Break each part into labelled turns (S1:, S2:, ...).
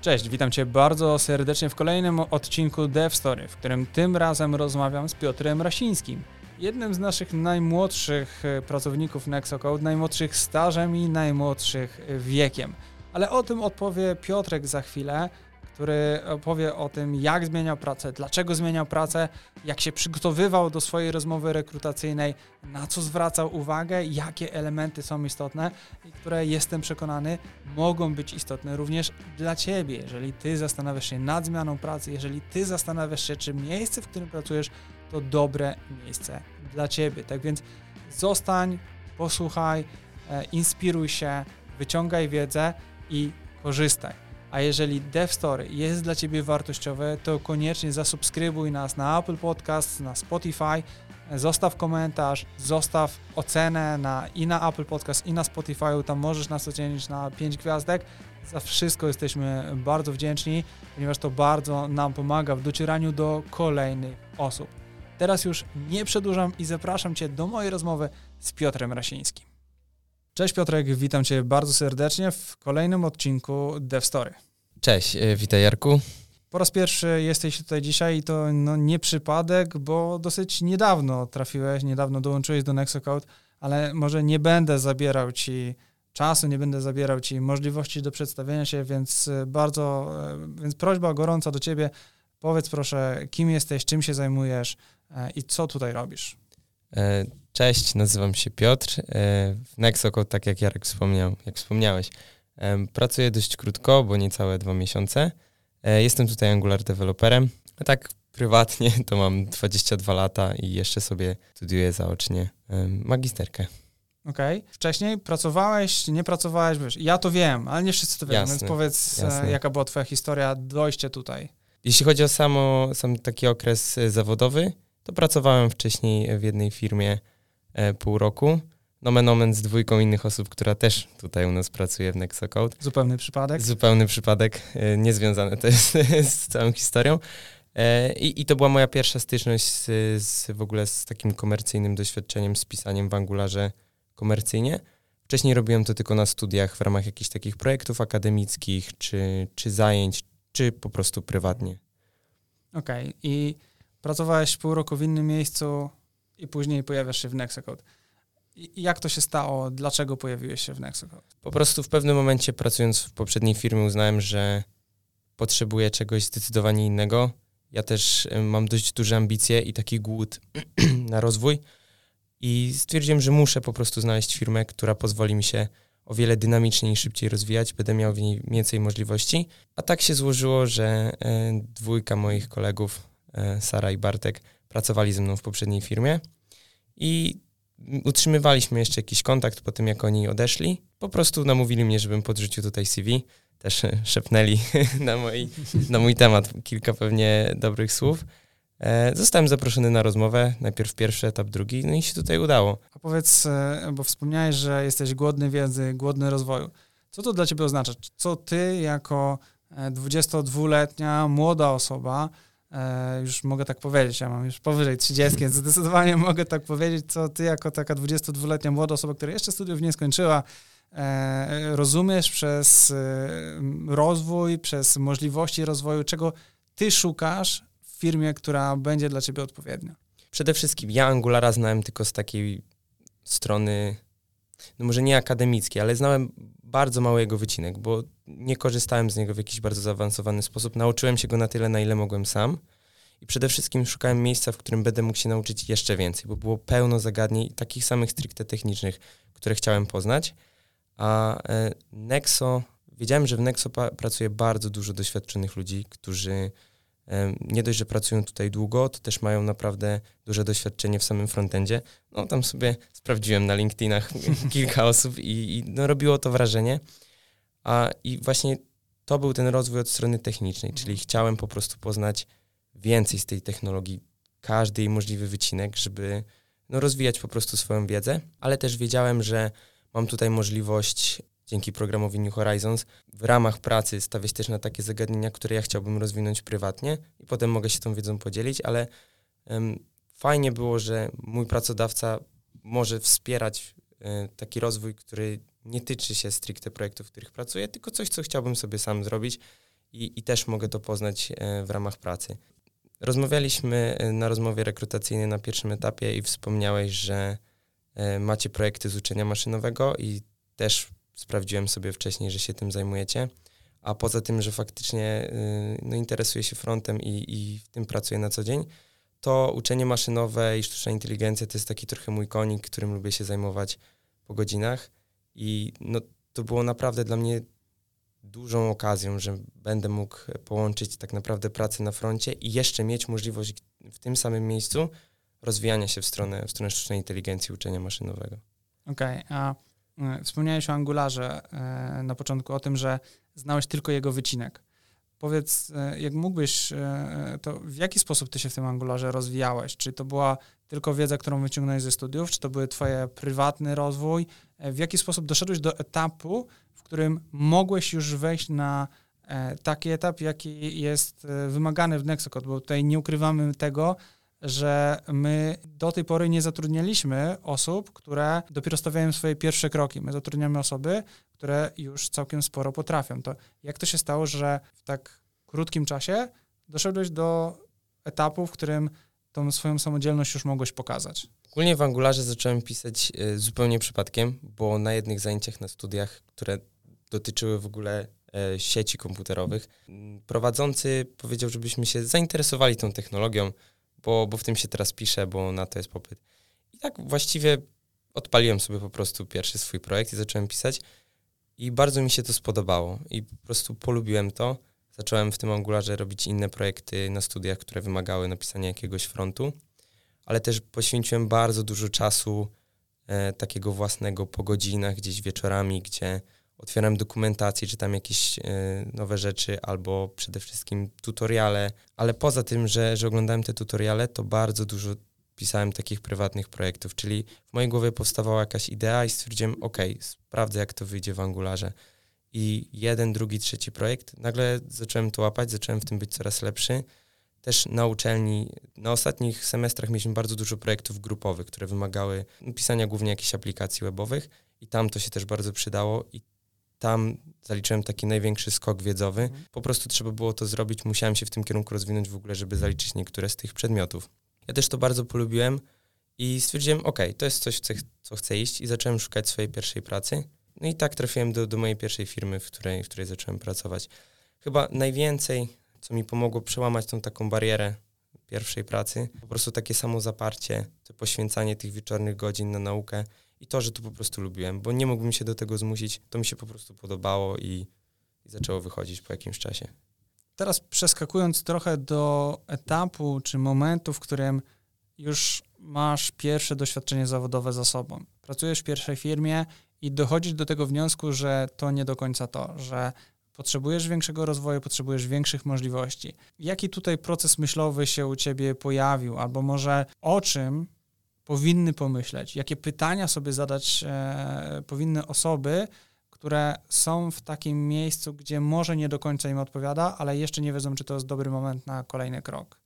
S1: Cześć, witam Cię bardzo serdecznie w kolejnym odcinku Dev Story, w którym tym razem rozmawiam z Piotrem Rasińskim, jednym z naszych najmłodszych e, pracowników Nexocode, najmłodszych stażem i najmłodszych wiekiem. Ale o tym odpowie Piotrek za chwilę który opowie o tym, jak zmieniał pracę, dlaczego zmieniał pracę, jak się przygotowywał do swojej rozmowy rekrutacyjnej, na co zwracał uwagę, jakie elementy są istotne i które jestem przekonany mogą być istotne również dla Ciebie. Jeżeli Ty zastanawiasz się nad zmianą pracy, jeżeli Ty zastanawiasz się, czy miejsce, w którym pracujesz, to dobre miejsce dla Ciebie. Tak więc zostań, posłuchaj, e, inspiruj się, wyciągaj wiedzę i korzystaj. A jeżeli DevStory jest dla Ciebie wartościowe, to koniecznie zasubskrybuj nas na Apple Podcast, na Spotify, zostaw komentarz, zostaw ocenę na, i na Apple Podcast, i na Spotify. Tam możesz nas ocenić na 5 gwiazdek. Za wszystko jesteśmy bardzo wdzięczni, ponieważ to bardzo nam pomaga w docieraniu do kolejnych osób. Teraz już nie przedłużam i zapraszam Cię do mojej rozmowy z Piotrem Rasińskim. Cześć Piotrek, witam Cię bardzo serdecznie w kolejnym odcinku DevStory.
S2: Cześć, e, witaj Jarku.
S1: Po raz pierwszy jesteś tutaj dzisiaj i to no, nie przypadek, bo dosyć niedawno trafiłeś, niedawno dołączyłeś do Nexocode, ale może nie będę zabierał Ci czasu, nie będę zabierał Ci możliwości do przedstawienia się, więc e, bardzo, e, więc prośba gorąca do Ciebie, powiedz proszę, kim jesteś, czym się zajmujesz i co tutaj robisz.
S2: Cześć, nazywam się Piotr. W Nexocode, tak jak Jarek wspomniał, jak wspomniałeś, Pracuję dość krótko, bo niecałe dwa miesiące. E, jestem tutaj Angular deweloperem. A tak prywatnie to mam 22 lata i jeszcze sobie studiuję zaocznie magisterkę.
S1: Okej. Okay. Wcześniej pracowałeś, nie pracowałeś, wiesz, ja to wiem, ale nie wszyscy to wiedzą, więc powiedz, e, jasne. jaka była twoja historia, dojście tutaj.
S2: Jeśli chodzi o samo, sam taki okres e, zawodowy, to pracowałem wcześniej w jednej firmie pół roku nomen omen z dwójką innych osób, która też tutaj u nas pracuje w Nexocode.
S1: Zupełny przypadek?
S2: Zupełny przypadek, e, niezwiązany to jest z całą historią. E, I, I to była moja pierwsza styczność z, z, w ogóle z takim komercyjnym doświadczeniem, z pisaniem w Angularze komercyjnie. Wcześniej robiłem to tylko na studiach w ramach jakichś takich projektów akademickich, czy, czy zajęć, czy po prostu prywatnie.
S1: Okej. Okay. I pracowałeś pół roku w innym miejscu i później pojawiasz się w Nexocode. I jak to się stało? Dlaczego pojawiłeś się w Nexocode?
S2: Po prostu w pewnym momencie pracując w poprzedniej firmie uznałem, że potrzebuję czegoś zdecydowanie innego. Ja też mam dość duże ambicje i taki głód na rozwój i stwierdziłem, że muszę po prostu znaleźć firmę, która pozwoli mi się o wiele dynamiczniej i szybciej rozwijać, będę miał w niej więcej możliwości. A tak się złożyło, że e, dwójka moich kolegów, Sara i Bartek, pracowali ze mną w poprzedniej firmie i utrzymywaliśmy jeszcze jakiś kontakt po tym, jak oni odeszli. Po prostu namówili mnie, żebym podrzucił tutaj CV. Też szepnęli na, moi, na mój temat kilka pewnie dobrych słów. E, zostałem zaproszony na rozmowę, najpierw pierwszy etap, drugi, no i się tutaj udało.
S1: A powiedz, e, bo wspomniałeś, że jesteś głodny wiedzy, głodny rozwoju. Co to dla ciebie oznacza? Co ty jako 22-letnia e, młoda osoba E, już mogę tak powiedzieć, ja mam już powyżej 30, więc zdecydowanie mogę tak powiedzieć, co ty jako taka 22-letnia młoda osoba, która jeszcze studiów nie skończyła, e, rozumiesz przez e, rozwój, przez możliwości rozwoju, czego ty szukasz w firmie, która będzie dla ciebie odpowiednia?
S2: Przede wszystkim ja Angulara znałem tylko z takiej strony, no może nie akademickiej, ale znałem bardzo mały jego wycinek, bo nie korzystałem z niego w jakiś bardzo zaawansowany sposób. Nauczyłem się go na tyle, na ile mogłem sam. I przede wszystkim szukałem miejsca, w którym będę mógł się nauczyć jeszcze więcej, bo było pełno zagadnień takich samych stricte technicznych, które chciałem poznać. A e, Nexo, wiedziałem, że w Nexo pracuje bardzo dużo doświadczonych ludzi, którzy nie dość, że pracują tutaj długo, to też mają naprawdę duże doświadczenie w samym frontendzie. No tam sobie sprawdziłem na LinkedInach kilka osób i, i no, robiło to wrażenie. A i właśnie to był ten rozwój od strony technicznej, czyli chciałem po prostu poznać więcej z tej technologii, każdy jej możliwy wycinek, żeby no, rozwijać po prostu swoją wiedzę, ale też wiedziałem, że mam tutaj możliwość dzięki programowi New Horizons w ramach pracy stawiać też na takie zagadnienia, które ja chciałbym rozwinąć prywatnie i potem mogę się tą wiedzą podzielić, ale um, fajnie było, że mój pracodawca może wspierać y, taki rozwój, który nie tyczy się stricte projektów, w których pracuję, tylko coś, co chciałbym sobie sam zrobić i, i też mogę to poznać e, w ramach pracy. Rozmawialiśmy e, na rozmowie rekrutacyjnej na pierwszym etapie i wspomniałeś, że e, macie projekty z uczenia maszynowego i też sprawdziłem sobie wcześniej, że się tym zajmujecie. A poza tym, że faktycznie no, interesuję się frontem i, i w tym pracuję na co dzień, to uczenie maszynowe i sztuczna inteligencja to jest taki trochę mój konik, którym lubię się zajmować po godzinach. I no, to było naprawdę dla mnie dużą okazją, że będę mógł połączyć tak naprawdę pracę na froncie i jeszcze mieć możliwość w tym samym miejscu rozwijania się w stronę, w stronę sztucznej inteligencji, uczenia maszynowego.
S1: Okej, okay, a y, wspomniałeś o Angularze y, na początku, o tym, że znałeś tylko jego wycinek. Powiedz, y, jak mógłbyś, to w jaki sposób ty się w tym Angularze rozwijałeś? Czy to była tylko wiedza, którą wyciągnąłeś ze studiów, czy to był twoje prywatny rozwój? W jaki sposób doszedłeś do etapu, którym mogłeś już wejść na e, taki etap, jaki jest e, wymagany w Nexocode, bo tutaj nie ukrywamy tego, że my do tej pory nie zatrudnialiśmy osób, które dopiero stawiają swoje pierwsze kroki. My zatrudniamy osoby, które już całkiem sporo potrafią. To jak to się stało, że w tak krótkim czasie doszedłeś do etapu, w którym tą swoją samodzielność już mogłeś pokazać?
S2: Ogólnie w Angularze zacząłem pisać e, zupełnie przypadkiem, bo na jednych zajęciach na studiach, które dotyczyły w ogóle e, sieci komputerowych. Prowadzący powiedział, żebyśmy się zainteresowali tą technologią, bo, bo w tym się teraz pisze, bo na to jest popyt. I tak właściwie odpaliłem sobie po prostu pierwszy swój projekt i zacząłem pisać. I bardzo mi się to spodobało i po prostu polubiłem to. Zacząłem w tym Angularze robić inne projekty na studiach, które wymagały napisania jakiegoś frontu, ale też poświęciłem bardzo dużo czasu e, takiego własnego po godzinach, gdzieś wieczorami, gdzie otwieram dokumentację, czytam jakieś y, nowe rzeczy albo przede wszystkim tutoriale, ale poza tym, że, że oglądałem te tutoriale, to bardzo dużo pisałem takich prywatnych projektów, czyli w mojej głowie powstawała jakaś idea i stwierdziłem, ok, sprawdzę jak to wyjdzie w Angularze. I jeden, drugi, trzeci projekt, nagle zacząłem to łapać, zacząłem w tym być coraz lepszy. Też na uczelni, na ostatnich semestrach mieliśmy bardzo dużo projektów grupowych, które wymagały pisania głównie jakichś aplikacji webowych i tam to się też bardzo przydało i tam zaliczyłem taki największy skok wiedzowy. Mhm. Po prostu trzeba było to zrobić, musiałem się w tym kierunku rozwinąć w ogóle, żeby zaliczyć niektóre z tych przedmiotów. Ja też to bardzo polubiłem i stwierdziłem, ok, to jest coś, co, co chcę iść i zacząłem szukać swojej pierwszej pracy. No i tak trafiłem do, do mojej pierwszej firmy, w której, w której zacząłem pracować. Chyba najwięcej, co mi pomogło przełamać tą taką barierę pierwszej pracy, po prostu takie samo zaparcie, to poświęcanie tych wieczornych godzin na naukę i to, że to po prostu lubiłem, bo nie mógłbym się do tego zmusić, to mi się po prostu podobało i, i zaczęło wychodzić po jakimś czasie.
S1: Teraz przeskakując trochę do etapu czy momentu, w którym już masz pierwsze doświadczenie zawodowe za sobą. Pracujesz w pierwszej firmie i dochodzisz do tego wniosku, że to nie do końca to, że potrzebujesz większego rozwoju, potrzebujesz większych możliwości. Jaki tutaj proces myślowy się u ciebie pojawił, albo może o czym powinny pomyśleć, jakie pytania sobie zadać e, powinny osoby, które są w takim miejscu, gdzie może nie do końca im odpowiada, ale jeszcze nie wiedzą, czy to jest dobry moment na kolejny krok.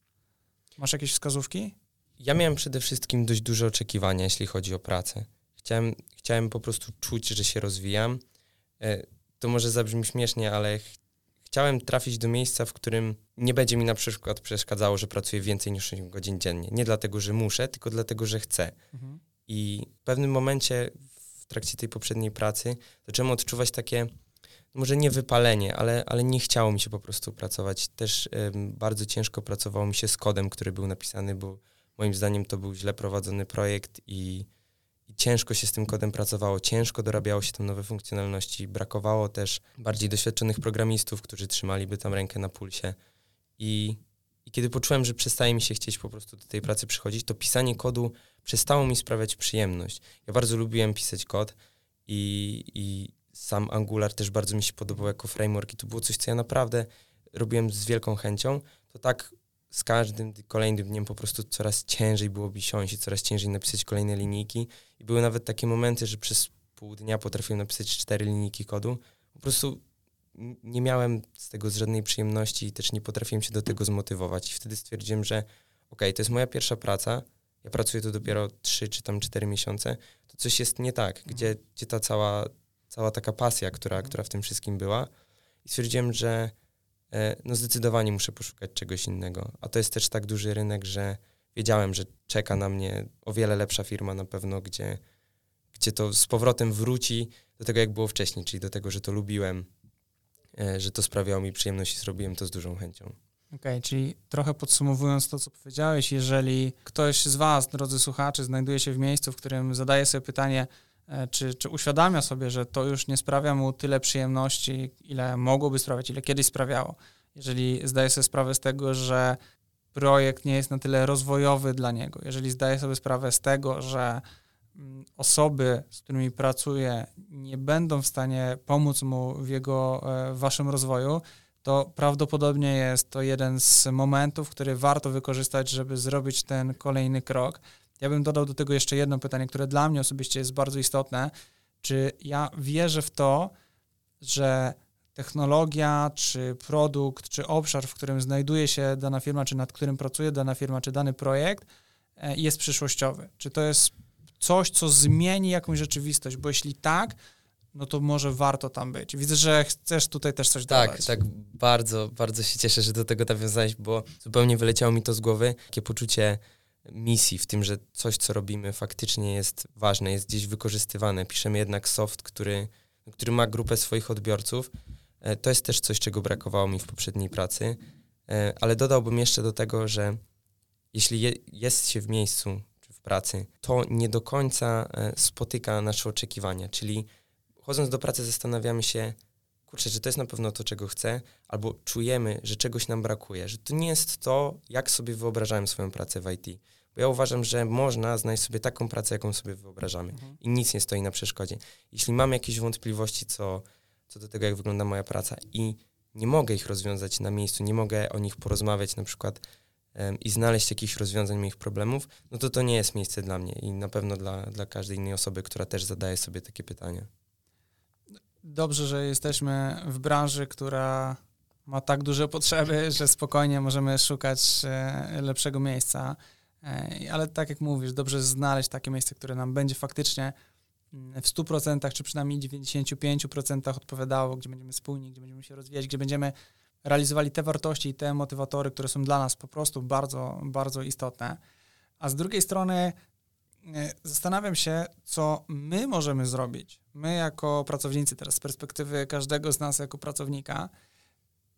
S1: Masz jakieś wskazówki?
S2: Ja miałem przede wszystkim dość duże oczekiwania, jeśli chodzi o pracę. Chciałem, chciałem po prostu czuć, że się rozwijam. E, to może zabrzmi śmiesznie, ale chciałem trafić do miejsca, w którym nie będzie mi na przykład przeszkadzało, że pracuję więcej niż 8 godzin dziennie. Nie dlatego, że muszę, tylko dlatego, że chcę. Mhm. I w pewnym momencie w trakcie tej poprzedniej pracy zacząłem odczuwać takie, może nie wypalenie, ale, ale nie chciało mi się po prostu pracować. Też ym, bardzo ciężko pracowało mi się z kodem, który był napisany, bo moim zdaniem to był źle prowadzony projekt i ciężko się z tym kodem pracowało, ciężko dorabiało się tam nowe funkcjonalności, brakowało też bardziej doświadczonych programistów, którzy trzymaliby tam rękę na pulsie. I, I kiedy poczułem, że przestaje mi się chcieć po prostu do tej pracy przychodzić, to pisanie kodu przestało mi sprawiać przyjemność. Ja bardzo lubiłem pisać kod i, i sam Angular też bardzo mi się podobał jako framework i to było coś, co ja naprawdę robiłem z wielką chęcią. To tak z każdym kolejnym dniem po prostu coraz ciężej było siąść i coraz ciężej napisać kolejne linijki. I były nawet takie momenty, że przez pół dnia potrafiłem napisać cztery linijki kodu. Po prostu nie miałem z tego żadnej przyjemności i też nie potrafiłem się do tego zmotywować. I wtedy stwierdziłem, że ok, to jest moja pierwsza praca, ja pracuję tu dopiero trzy czy tam cztery miesiące, to coś jest nie tak, gdzie, gdzie ta cała, cała taka pasja, która, która w tym wszystkim była. I stwierdziłem, że no zdecydowanie muszę poszukać czegoś innego. A to jest też tak duży rynek, że wiedziałem, że czeka na mnie o wiele lepsza firma na pewno, gdzie, gdzie to z powrotem wróci do tego, jak było wcześniej, czyli do tego, że to lubiłem, e, że to sprawiało mi przyjemność i zrobiłem to z dużą chęcią.
S1: Okej, okay, czyli trochę podsumowując to, co powiedziałeś, jeżeli ktoś z Was, drodzy słuchacze, znajduje się w miejscu, w którym zadaje sobie pytanie, e, czy, czy uświadamia sobie, że to już nie sprawia mu tyle przyjemności, ile mogłoby sprawiać, ile kiedyś sprawiało. Jeżeli zdaje sobie sprawę z tego, że projekt nie jest na tyle rozwojowy dla niego, jeżeli zdaje sobie sprawę z tego, że mm, osoby, z którymi pracuje, nie będą w stanie pomóc mu w jego, e, w waszym rozwoju, to prawdopodobnie jest to jeden z momentów, który warto wykorzystać, żeby zrobić ten kolejny krok. Ja bym dodał do tego jeszcze jedno pytanie, które dla mnie osobiście jest bardzo istotne. Czy ja wierzę w to, że technologia, czy produkt, czy obszar, w którym znajduje się dana firma, czy nad którym pracuje dana firma, czy dany projekt, e, jest przyszłościowy? Czy to jest coś, co zmieni jakąś rzeczywistość? Bo jeśli tak, no to może warto tam być. Widzę, że chcesz tutaj też coś
S2: tak,
S1: dodać.
S2: Tak, tak, bardzo, bardzo się cieszę, że do tego nawiązałeś, bo zupełnie wyleciało mi to z głowy, takie poczucie misji w tym, że coś, co robimy faktycznie jest ważne, jest gdzieś wykorzystywane. Piszemy jednak soft, który, który ma grupę swoich odbiorców. E, to jest też coś, czego brakowało mi w poprzedniej pracy, e, ale dodałbym jeszcze do tego, że jeśli je, jest się w miejscu czy w pracy, to nie do końca e, spotyka nasze oczekiwania, czyli chodząc do pracy zastanawiamy się, kurczę, czy to jest na pewno to, czego chcę, albo czujemy, że czegoś nam brakuje, że to nie jest to, jak sobie wyobrażałem swoją pracę w IT. Bo ja uważam, że można znaleźć sobie taką pracę, jaką sobie wyobrażamy mhm. i nic nie stoi na przeszkodzie. Jeśli mam jakieś wątpliwości co, co do tego, jak wygląda moja praca i nie mogę ich rozwiązać na miejscu, nie mogę o nich porozmawiać na przykład um, i znaleźć jakichś rozwiązań moich problemów, no to to nie jest miejsce dla mnie i na pewno dla, dla każdej innej osoby, która też zadaje sobie takie pytania
S1: dobrze, że jesteśmy w branży, która ma tak duże potrzeby, że spokojnie możemy szukać e, lepszego miejsca. E, ale tak jak mówisz, dobrze znaleźć takie miejsce, które nam będzie faktycznie mm, w 100% czy przynajmniej 95% odpowiadało, gdzie będziemy spójni, gdzie będziemy się rozwijać, gdzie będziemy realizowali te wartości i te motywatory, które są dla nas po prostu bardzo, bardzo istotne. A z drugiej strony E, zastanawiam się, co my możemy zrobić, my jako pracownicy, teraz z perspektywy każdego z nas jako pracownika,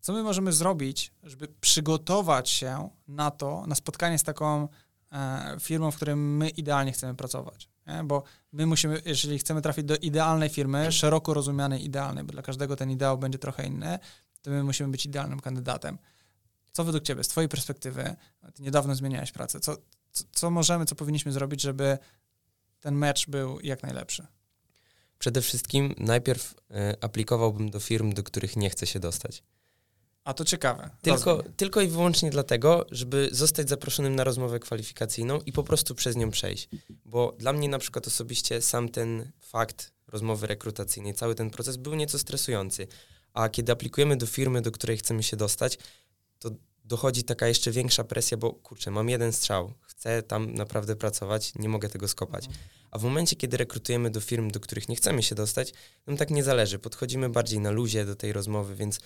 S1: co my możemy zrobić, żeby przygotować się na to, na spotkanie z taką e, firmą, w której my idealnie chcemy pracować. Nie? Bo my musimy, jeżeli chcemy trafić do idealnej firmy, szeroko rozumianej idealnej, bo dla każdego ten ideał będzie trochę inny, to my musimy być idealnym kandydatem. Co według Ciebie, z Twojej perspektywy, Ty niedawno zmieniałeś pracę, co, co, co możemy, co powinniśmy zrobić, żeby ten mecz był jak najlepszy?
S2: Przede wszystkim najpierw y, aplikowałbym do firm, do których nie chcę się dostać.
S1: A to ciekawe.
S2: Tylko, tylko i wyłącznie dlatego, żeby zostać zaproszonym na rozmowę kwalifikacyjną i po prostu przez nią przejść. Bo dla mnie na przykład osobiście sam ten fakt rozmowy rekrutacyjnej, cały ten proces był nieco stresujący. A kiedy aplikujemy do firmy, do której chcemy się dostać, to dochodzi taka jeszcze większa presja, bo kurczę, mam jeden strzał, chcę tam naprawdę pracować, nie mogę tego skopać. Mhm. A w momencie, kiedy rekrutujemy do firm, do których nie chcemy się dostać, nam tak nie zależy. Podchodzimy bardziej na luzie do tej rozmowy, więc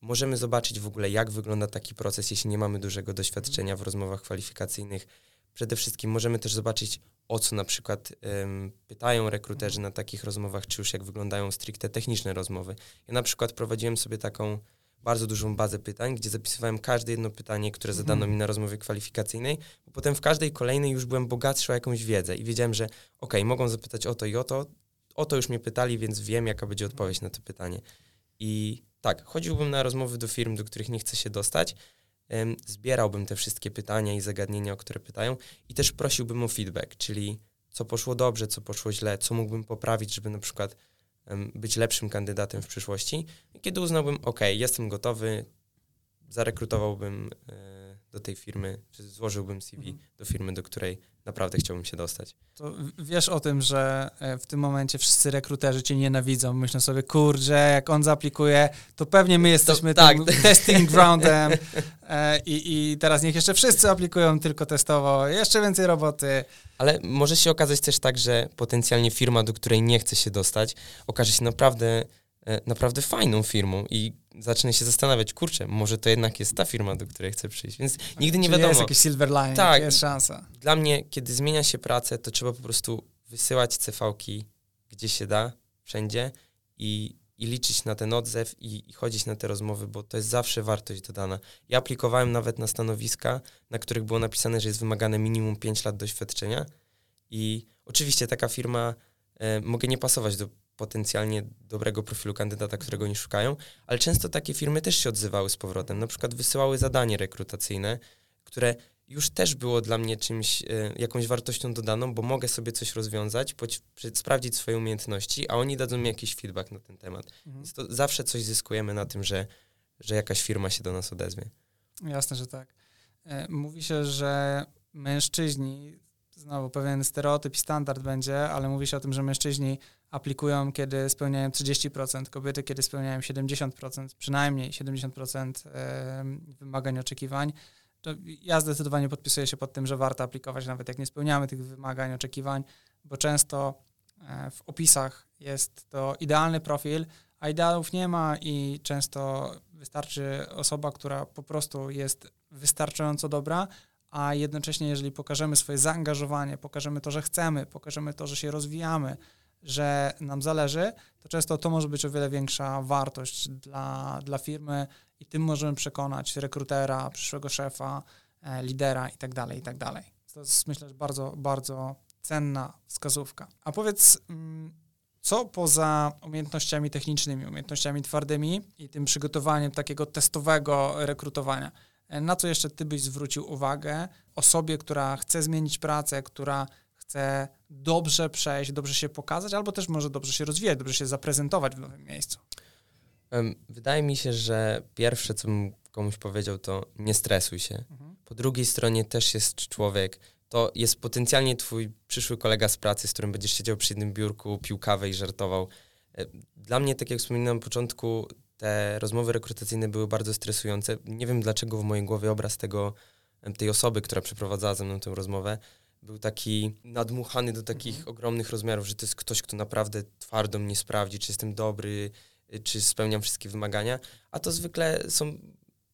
S2: możemy zobaczyć w ogóle, jak wygląda taki proces, jeśli nie mamy dużego doświadczenia w rozmowach kwalifikacyjnych. Przede wszystkim możemy też zobaczyć, o co na przykład um, pytają rekruterzy na takich rozmowach, czy już jak wyglądają stricte techniczne rozmowy. Ja na przykład prowadziłem sobie taką bardzo dużą bazę pytań, gdzie zapisywałem każde jedno pytanie, które zadano mhm. mi na rozmowie kwalifikacyjnej, bo potem w każdej kolejnej już byłem bogatszy o jakąś wiedzę i wiedziałem, że ok, mogą zapytać o to i o to, o to już mnie pytali, więc wiem, jaka będzie odpowiedź na to pytanie. I tak, chodziłbym na rozmowy do firm, do których nie chcę się dostać, zbierałbym te wszystkie pytania i zagadnienia, o które pytają i też prosiłbym o feedback, czyli co poszło dobrze, co poszło źle, co mógłbym poprawić, żeby na przykład być lepszym kandydatem w przyszłości. Kiedy uznałbym, ok, jestem gotowy, zarekrutowałbym e, do tej firmy, czy złożyłbym CV mhm. do firmy, do której naprawdę chciałbym się dostać.
S1: To wiesz o tym, że e, w tym momencie wszyscy rekruterzy cię nienawidzą. Myślą sobie, kurczę, jak on zaaplikuje, to pewnie my jesteśmy to, tak. tym testing groundem e, i, i teraz niech jeszcze wszyscy aplikują tylko testowo, jeszcze więcej roboty.
S2: Ale może się okazać też tak, że potencjalnie firma, do której nie chce się dostać, okaże się naprawdę naprawdę fajną firmą i zacznę się zastanawiać, kurczę, może to jednak jest ta firma, do której chcę przyjść. Więc nigdy nie
S1: Czyli
S2: wiadomo.
S1: jest jakiś silver lining,
S2: Tak.
S1: jest szansa.
S2: Dla mnie, kiedy zmienia się pracę, to trzeba po prostu wysyłać CV-ki gdzie się da, wszędzie i, i liczyć na ten odzew i, i chodzić na te rozmowy, bo to jest zawsze wartość dodana. Ja aplikowałem nawet na stanowiska, na których było napisane, że jest wymagane minimum 5 lat doświadczenia i oczywiście taka firma e, mogę nie pasować do potencjalnie dobrego profilu kandydata, którego oni szukają, ale często takie firmy też się odzywały z powrotem. Na przykład wysyłały zadanie rekrutacyjne, które już też było dla mnie czymś, e, jakąś wartością dodaną, bo mogę sobie coś rozwiązać, sprawdzić swoje umiejętności, a oni dadzą mi jakiś feedback na ten temat.
S1: Mhm.
S2: Więc to zawsze coś zyskujemy na tym, że, że jakaś firma się do nas odezwie.
S1: Jasne, że tak. E, Mówi się, że mężczyźni, znowu pewien stereotyp i standard będzie, ale mówi się o tym, że mężczyźni aplikują, kiedy spełniają 30%, kobiety, kiedy spełniają 70%, przynajmniej 70% e, wymagań, oczekiwań. To ja zdecydowanie podpisuję się pod tym, że warto aplikować, nawet jak nie spełniamy tych wymagań, oczekiwań, bo często e, w opisach jest to idealny profil, a ideałów nie ma i często wystarczy osoba, która po prostu jest wystarczająco dobra, a jednocześnie jeżeli pokażemy swoje zaangażowanie, pokażemy to, że chcemy, pokażemy to, że się rozwijamy, że nam zależy, to często to może być o wiele większa wartość dla, dla firmy i tym możemy przekonać rekrutera, przyszłego szefa, e, lidera i tak dalej, i tak. To jest myślę, że bardzo, bardzo cenna wskazówka. A powiedz, mm, co poza umiejętnościami technicznymi, umiejętnościami twardymi i tym przygotowaniem takiego testowego rekrutowania, na co jeszcze ty byś zwrócił uwagę osobie, która chce zmienić pracę, która chce dobrze przejść, dobrze się pokazać, albo też może dobrze się rozwijać, dobrze się zaprezentować w nowym miejscu?
S2: Wydaje mi się, że pierwsze, co bym komuś powiedział, to nie stresuj się.
S1: Mhm.
S2: Po drugiej stronie też jest człowiek, to jest potencjalnie twój przyszły kolega z pracy, z którym będziesz siedział przy jednym biurku, pił kawę i żartował. E, Dla mnie, tak jak wspominałem na początku, te rozmowy rekrutacyjne były bardzo stresujące. Nie wiem dlaczego w mojej głowie obraz tego, tej osoby, która przeprowadzała ze mną tę rozmowę, był taki nadmuchany do takich ogromnych rozmiarów, że to jest ktoś, kto naprawdę twardo mnie sprawdzi, czy jestem dobry, y, czy spełniam wszystkie wymagania. A to zwykle są,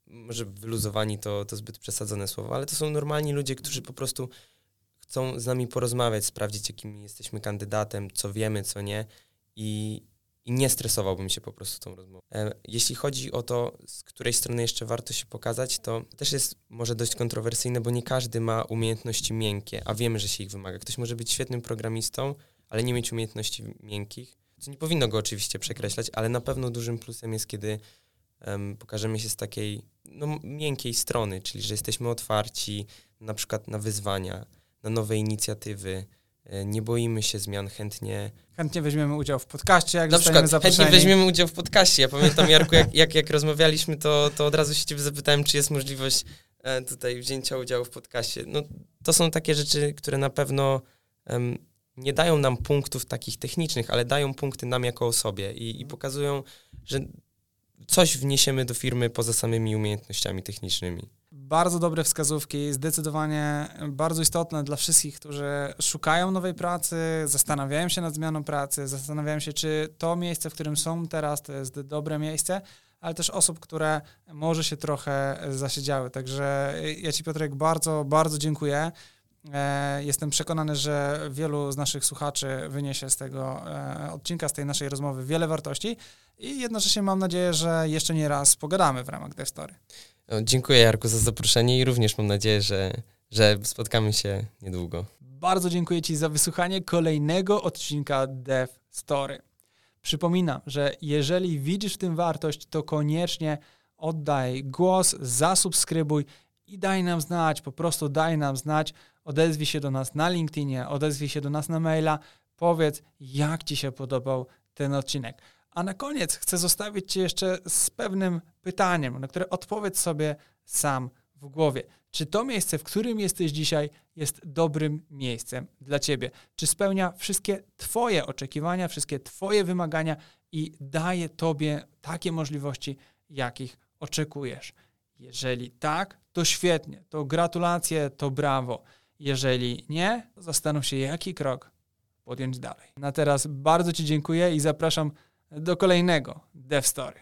S2: może wyluzowani to, to zbyt przesadzone słowo, ale to są normalni ludzie, którzy po prostu chcą z nami porozmawiać, sprawdzić, jakim jesteśmy kandydatem, co wiemy, co nie i, i nie stresowałbym się po prostu tą rozmową. E, Jeśli chodzi o to, z której strony jeszcze warto się pokazać, to też jest może dość kontrowersyjne, bo nie każdy ma umiejętności miękkie, a wiemy, że się ich wymaga. Ktoś może być świetnym programistą, ale nie mieć umiejętności miękkich, co nie powinno go oczywiście przekreślać, ale na pewno dużym plusem jest, kiedy em, pokażemy się z takiej no, miękkiej strony, czyli że jesteśmy otwarci na przykład na wyzwania, na nowe inicjatywy, nie boimy się zmian, chętnie
S1: Chętnie weźmiemy udział w podcaście, jak
S2: na przykład
S1: zaproszeni.
S2: chętnie weźmiemy udział w podcaście. Ja pamiętam, Jarku, jak, jak, jak rozmawialiśmy, to, to od razu się ciebie zapytałem, czy jest możliwość e, tutaj wzięcia udziału w podcaście. No, to są takie rzeczy, które na pewno nie dają nam punktów takich technicznych, ale dają punkty nam jako osobie i, i pokazują, że coś wniesiemy do firmy poza samymi umiejętnościami technicznymi.
S1: Bardzo dobre wskazówki, zdecydowanie bardzo istotne dla wszystkich, którzy szukają nowej pracy, zastanawiają się nad zmianą pracy, zastanawiają się, czy to miejsce, w którym są teraz, to jest dobre miejsce, ale też osób, które może się trochę zasiedziały. Także ja Ci, Piotrek, bardzo, bardzo dziękuję. E, Jestem przekonany, że wielu z naszych słuchaczy wyniesie z tego e, odcinka, z tej naszej rozmowy wiele wartości i jednocześnie mam nadzieję, że jeszcze nie raz pogadamy w ramach Devstory.
S2: O, Dziękuję Jarku za zaproszenie i również mam nadzieję, że, że spotkamy się niedługo.
S1: Bardzo dziękuję Ci za wysłuchanie kolejnego odcinka Dev Story. Przypominam, że jeżeli widzisz w tym wartość, to koniecznie oddaj głos, zasubskrybuj i daj nam znać, po prostu daj nam znać, odezwij się do nas na LinkedInie, odezwij się do nas na maila, powiedz, jak Ci się podobał ten odcinek. A na koniec chcę zostawić Cię jeszcze z pewnym pytaniem, na które odpowiedz sobie sam w głowie. Czy to miejsce, w którym jesteś dzisiaj, jest dobrym miejscem dla Ciebie? Czy spełnia wszystkie Twoje oczekiwania, wszystkie Twoje wymagania i daje Tobie takie możliwości, jakich oczekujesz? Jeżeli tak, to świetnie, to gratulacje, to brawo. Jeżeli nie, to zastanów się, jaki krok podjąć dalej. Na teraz bardzo Ci dziękuję i zapraszam do kolejnego Dev Story.